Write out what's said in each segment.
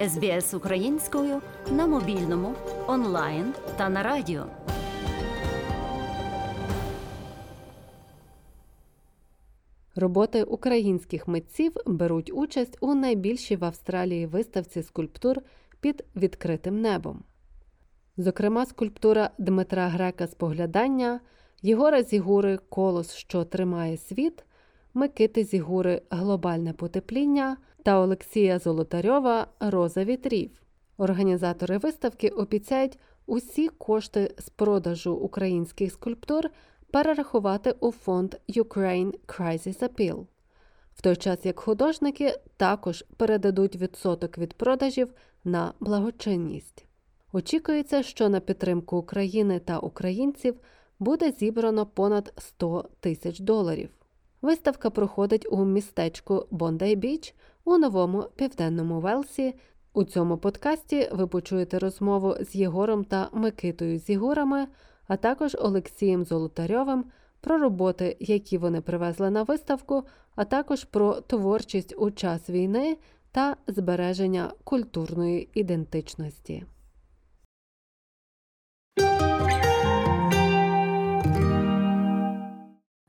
СБС українською на мобільному, онлайн та на радіо. Роботи українських митців беруть участь у найбільшій в Австралії виставці скульптур під відкритим небом. Зокрема, скульптура Дмитра Грека Споглядання, Єгора Зігури Колос, що тримає світ, Микити Зігури Глобальне потепління та Олексія Золотарьова Роза вітрів. Організатори виставки обіцяють усі кошти з продажу українських скульптур перерахувати у фонд Ukraine Crisis Appeal, в той час як художники також передадуть відсоток від продажів на благочинність. Очікується, що на підтримку України та українців буде зібрано понад 100 тисяч доларів. Виставка проходить у містечку Бондай Біч у новому південному Велсі. У цьому подкасті ви почуєте розмову з Єгором та Микитою Зігурами, а також Олексієм Золотарьовим про роботи, які вони привезли на виставку, а також про творчість у час війни та збереження культурної ідентичності.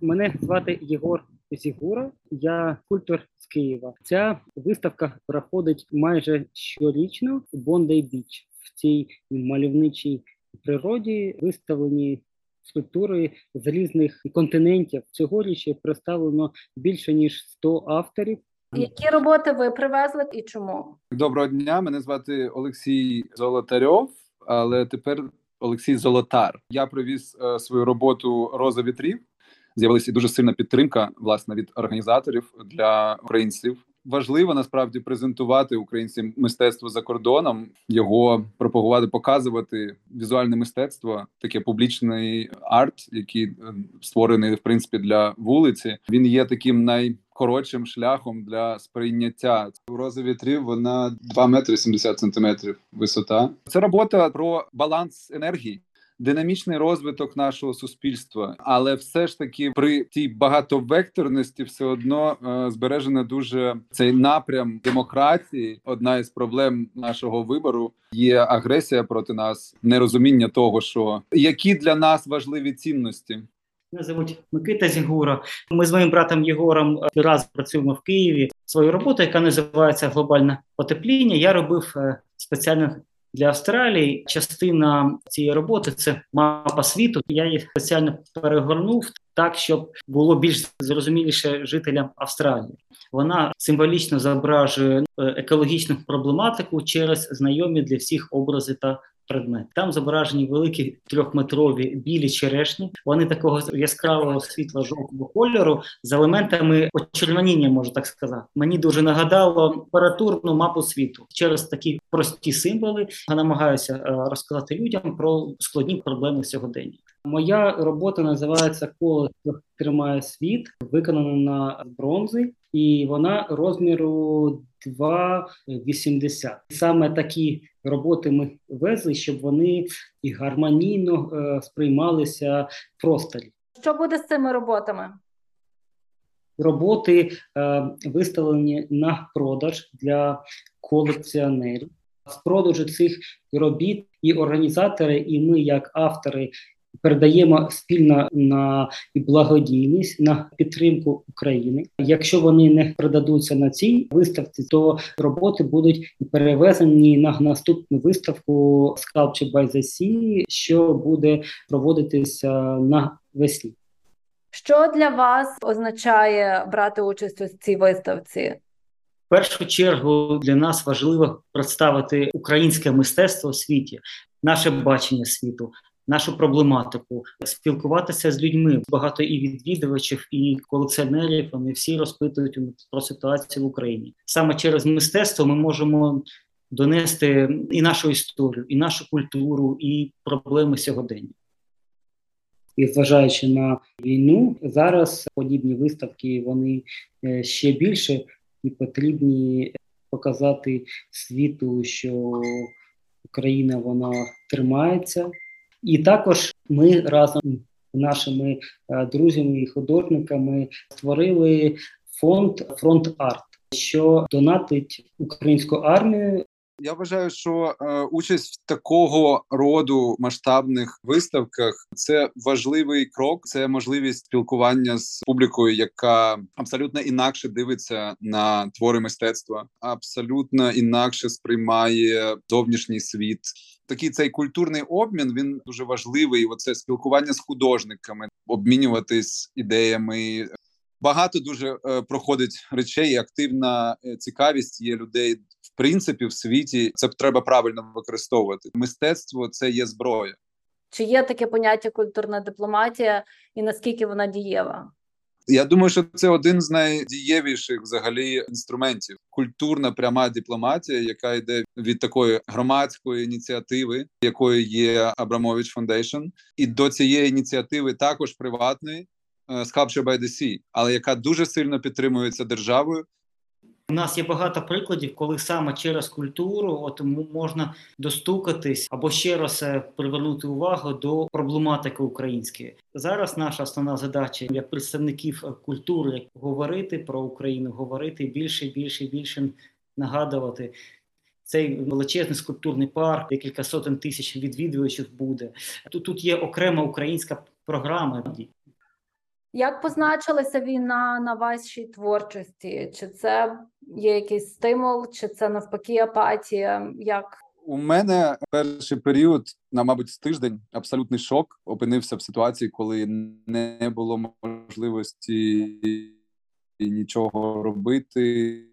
Мене звати Єгор Зігура, я скульптор з Києва. Ця виставка проходить майже щорічно у Бондай Біч. В цій мальовничій природі виставлені скульптури з різних континентів. Цьогоріч представлено більше ніж 100 авторів. Які роботи ви привезли і чому? Доброго дня, мене звати Олексій Золотарьов, але тепер Олексій Золотар. Я привіз е, свою роботу Роза вітрів. З'явилася дуже сильна підтримка власне від організаторів для українців. Важливо насправді презентувати українцям мистецтво за кордоном, його пропагувати, показувати візуальне мистецтво, таке публічний арт, який е, створений в принципі для вулиці. Він є таким найкоротшим шляхом для сприйняття. Роза вітрів вона 2 метри 70 сантиметрів висота. Це робота про баланс енергії динамічний розвиток нашого суспільства, але все ж таки при тій багатовекторності все одно е, збережено дуже цей напрям демократії. Одна із проблем нашого вибору є агресія проти нас, нерозуміння того, що які для нас важливі цінності. Мене звуть Микита Зігура. Ми з моїм братом Єгором е, разом працюємо в Києві. Свою роботу, яка називається глобальне потепління. Я робив е, спеціально для Австралії. Частина цієї роботи це мапа світу. Я її спеціально перегорнув так, щоб було більш зрозуміліше жителям Австралії. Вона символічно зображує е, екологічну проблематику через знайомі для всіх образи та предмет. Там зображені великі трьохметрові білі черешні. Вони такого яскравого світла жовтого кольору з елементами очервоніння, можу так сказати. Мені дуже нагадало паратурну мапу світу через такі прості символи. Я намагаюся е, розказати людям про складні проблеми сьогодення. Моя робота називається Коло тримає світ, виконана на бронзи, і вона розміру 2,80. Саме такі роботи ми везли, щоб вони і гармонійно е, сприймалися в просторі. Що буде з цими роботами? Роботи е, виставлені на продаж для колекціонерів. З продажу цих робіт і організатори, і ми, як автори, передаємо спільно на благодійність на підтримку України. Якщо вони не продадуться на цій виставці, то роботи будуть перевезені на наступну виставку Sculpture by the Sea, що буде проводитися на весні. Що для вас означає брати участь у цій виставці? В першу чергу для нас важливо представити українське мистецтво у світі, наше бачення світу, нашу проблематику, спілкуватися з людьми. Багато і відвідувачів, і колекціонерів. Вони всі розпитують про ситуацію в Україні. Саме через мистецтво ми можемо донести і нашу історію, і нашу культуру, і проблеми сьогодення. І зважаючи на війну, зараз подібні виставки вони е, ще більше і потрібні показати світу, що Україна вона тримається. І також ми разом з нашими е, друзями і художниками створили фонд Фронт Арт, що донатить українську армію Я вважаю, що е, участь в такого роду масштабних виставках це важливий крок. Це можливість спілкування з публікою, яка абсолютно інакше дивиться на твори мистецтва, абсолютно інакше сприймає зовнішній світ. Такий цей культурний обмін він дуже важливий. Оце спілкування з художниками, обмінюватись ідеями. Багато дуже е, проходить речей. Активна е, цікавість є людей в принципі в світі. Це треба правильно використовувати. Мистецтво це є зброя. Чи є таке поняття культурна дипломатія, і наскільки вона дієва? Я думаю, що це один з найдієвіших взагалі інструментів. Культурна пряма дипломатія, яка йде від такої громадської ініціативи, якою є Абрамович Foundation, і до цієї ініціативи також приватної Sculpture by the Sea, але яка дуже сильно підтримується державою. У нас є багато прикладів, коли саме через культуру от можна достукатись або ще раз е, привернути увагу до проблематики української. Зараз наша основна задача як представників е, культури говорити про Україну, говорити більше, більше, більше нагадувати. Цей величезний скульптурний парк, декілька сотень тисяч відвідувачів буде. Тут тут є окрема українська програма. Як позначилася війна на вашій творчості? Чи це є якийсь стимул, чи це навпаки апатія? Як у мене перший період, на мабуть, з тиждень абсолютний шок опинився в ситуації, коли не було можливості нічого робити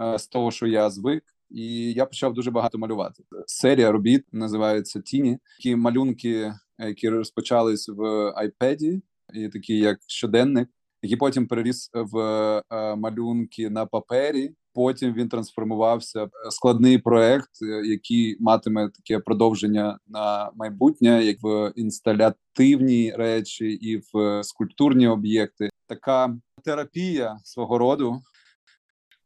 е, з того, що я звик. І я почав дуже багато малювати. Серія робіт називається Тіні. Такі малюнки, які розпочались в iPad, і такий як щоденник, який потім переріс в е, малюнки на папері. Потім він трансформувався в складний проект, е, який матиме таке продовження на майбутнє, як в інсталятивні речі і в скульптурні об'єкти. Така терапія свого роду.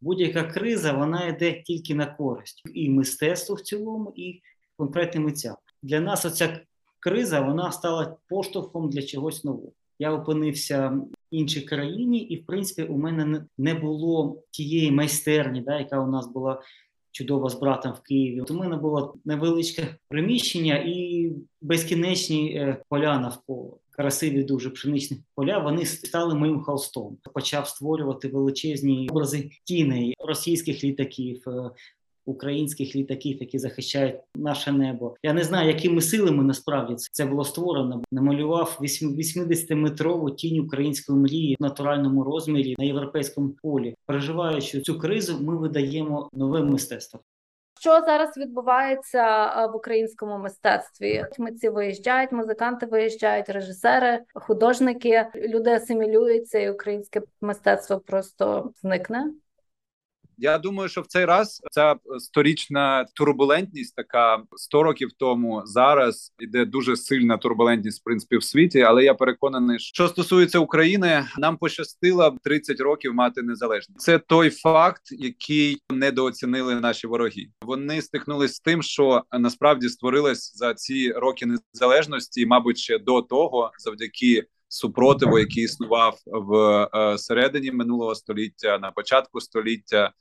Будь-яка криза вона йде тільки на користь і мистецтву в цілому, і конкретним митцям. Для нас оця криза вона стала поштовхом для чогось нового я опинився в іншій країні, і в принципі у мене не було тієї майстерні, да, яка у нас була чудова з братом в Києві. От у мене було невеличке приміщення і безкінечні е, поля навколо. Красиві дуже пшеничні поля. Вони стали моїм холстом. Почав створювати величезні образи тіней російських літаків, е, українських літаків, які захищають наше небо. Я не знаю, якими силами насправді це було створено. Намалював 80-метрову тінь української мрії в натуральному розмірі на європейському полі. Переживаючи цю кризу, ми видаємо нове мистецтво. Що зараз відбувається в українському мистецтві? Митці виїжджають, музиканти виїжджають, режисери, художники. Люди асимілюються, і українське мистецтво просто зникне. Я думаю, що в цей раз ця сторічна турбулентність, така 100 років тому зараз іде дуже сильна турбулентність в принципі в світі. Але я переконаний, що стосується України, нам пощастило 30 років мати незалежність. Це той факт, який недооцінили наші вороги. Вони стикнулись з тим, що насправді створилось за ці роки незалежності, мабуть, ще до того, завдяки супротиву, який існував в е, середині минулого століття, на початку століття,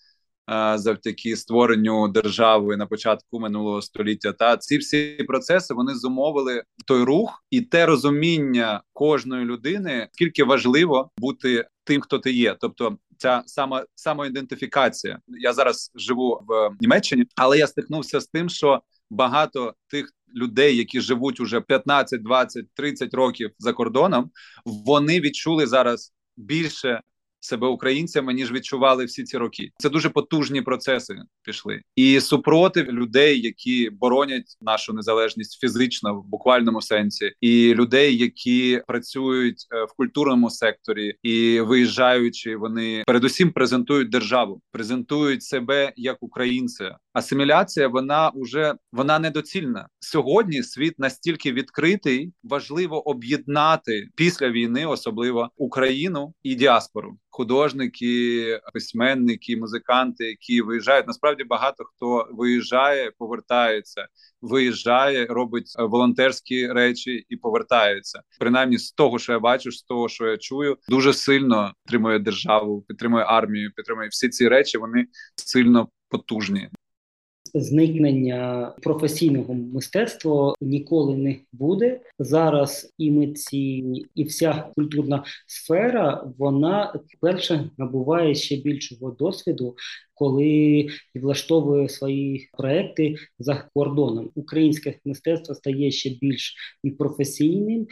е, завдяки створенню держави на початку минулого століття. Та ці всі процеси вони зумовили той рух і те розуміння кожної людини, скільки важливо бути тим, хто ти є, тобто. Ця сама самоідентифікація. Я зараз живу в Німеччині, але я стикнувся з тим, що багато тих людей, які живуть уже 15, 20, 30 років за кордоном, вони відчули зараз більше себе українцями ніж відчували всі ці роки. Це дуже потужні процеси пішли, і супротив людей, які боронять нашу незалежність фізично в буквальному сенсі, і людей, які працюють е, в культурному секторі і виїжджаючи, вони передусім презентують державу, презентують себе як українця. Асиміляція вона уже вона недоцільна сьогодні. Світ настільки відкритий, важливо об'єднати після війни, особливо Україну і діаспору художники, письменники, музиканти, які виїжджають. Насправді багато хто виїжджає, повертається, виїжджає, робить е, волонтерські речі і повертається. Принаймні, з того, що я бачу, з того, що я чую, дуже сильно підтримує державу, підтримує армію, підтримує всі ці речі. Вони сильно потужні. Зникнення професійного мистецтва ніколи не буде. Зараз і митці, і вся культурна сфера вона перше набуває ще більшого досвіду, коли влаштовує свої проекти за кордоном. Українське мистецтво стає ще більш професійним.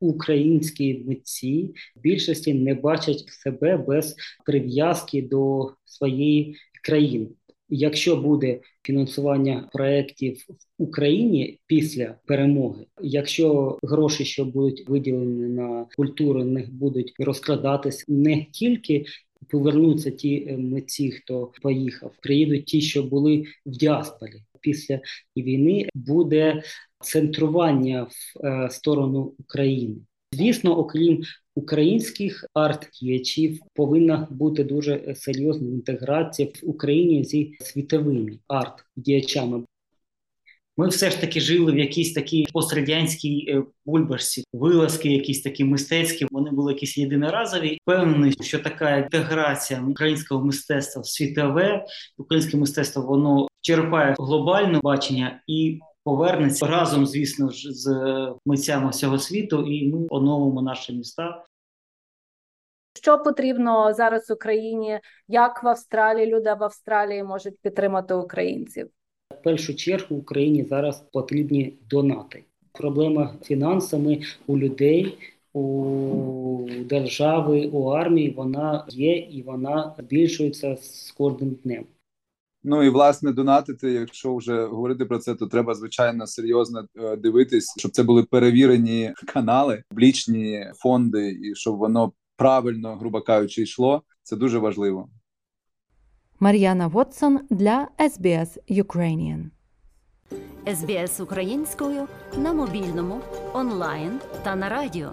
Українські митці в більшості не бачать себе без прив'язки до своєї країни. Якщо буде фінансування проєктів в Україні після перемоги, якщо гроші, що будуть виділені на культуру, не будуть розкрадатись не тільки повернуться ті е, митці, хто поїхав, приїдуть ті, що були в діаспорі після війни, буде центрування в е, сторону України. Звісно, окрім українських арт-діячів, повинна бути дуже серйозна інтеграція в Україні зі світовими арт-діячами. Ми все ж таки жили в якійсь такій пострадянській е, бульбашці, вилазки, якісь такі мистецькі. Вони були якісь єдиноразові. Впевнений, що така інтеграція українського мистецтва в світове, українське мистецтво воно черпає глобальне бачення і повернеться разом, звісно ж, з митцями всього світу, і ми оновимо наші міста. Що потрібно зараз Україні? Як в Австралії люди в Австралії можуть підтримати українців? В першу чергу Україні зараз потрібні донати. Проблема фінансами у людей, у держави, у армії вона є і вона збільшується з кожним днем. Ну і власне донатити, якщо вже говорити про це, то треба звичайно серйозно е, дивитись, щоб це були перевірені канали, публічні фонди, і щоб воно правильно, грубо кажучи, йшло. Це дуже важливо. Мар'яна Вотсон для SBS Ukrainian. СБС українською на мобільному, онлайн та на радіо.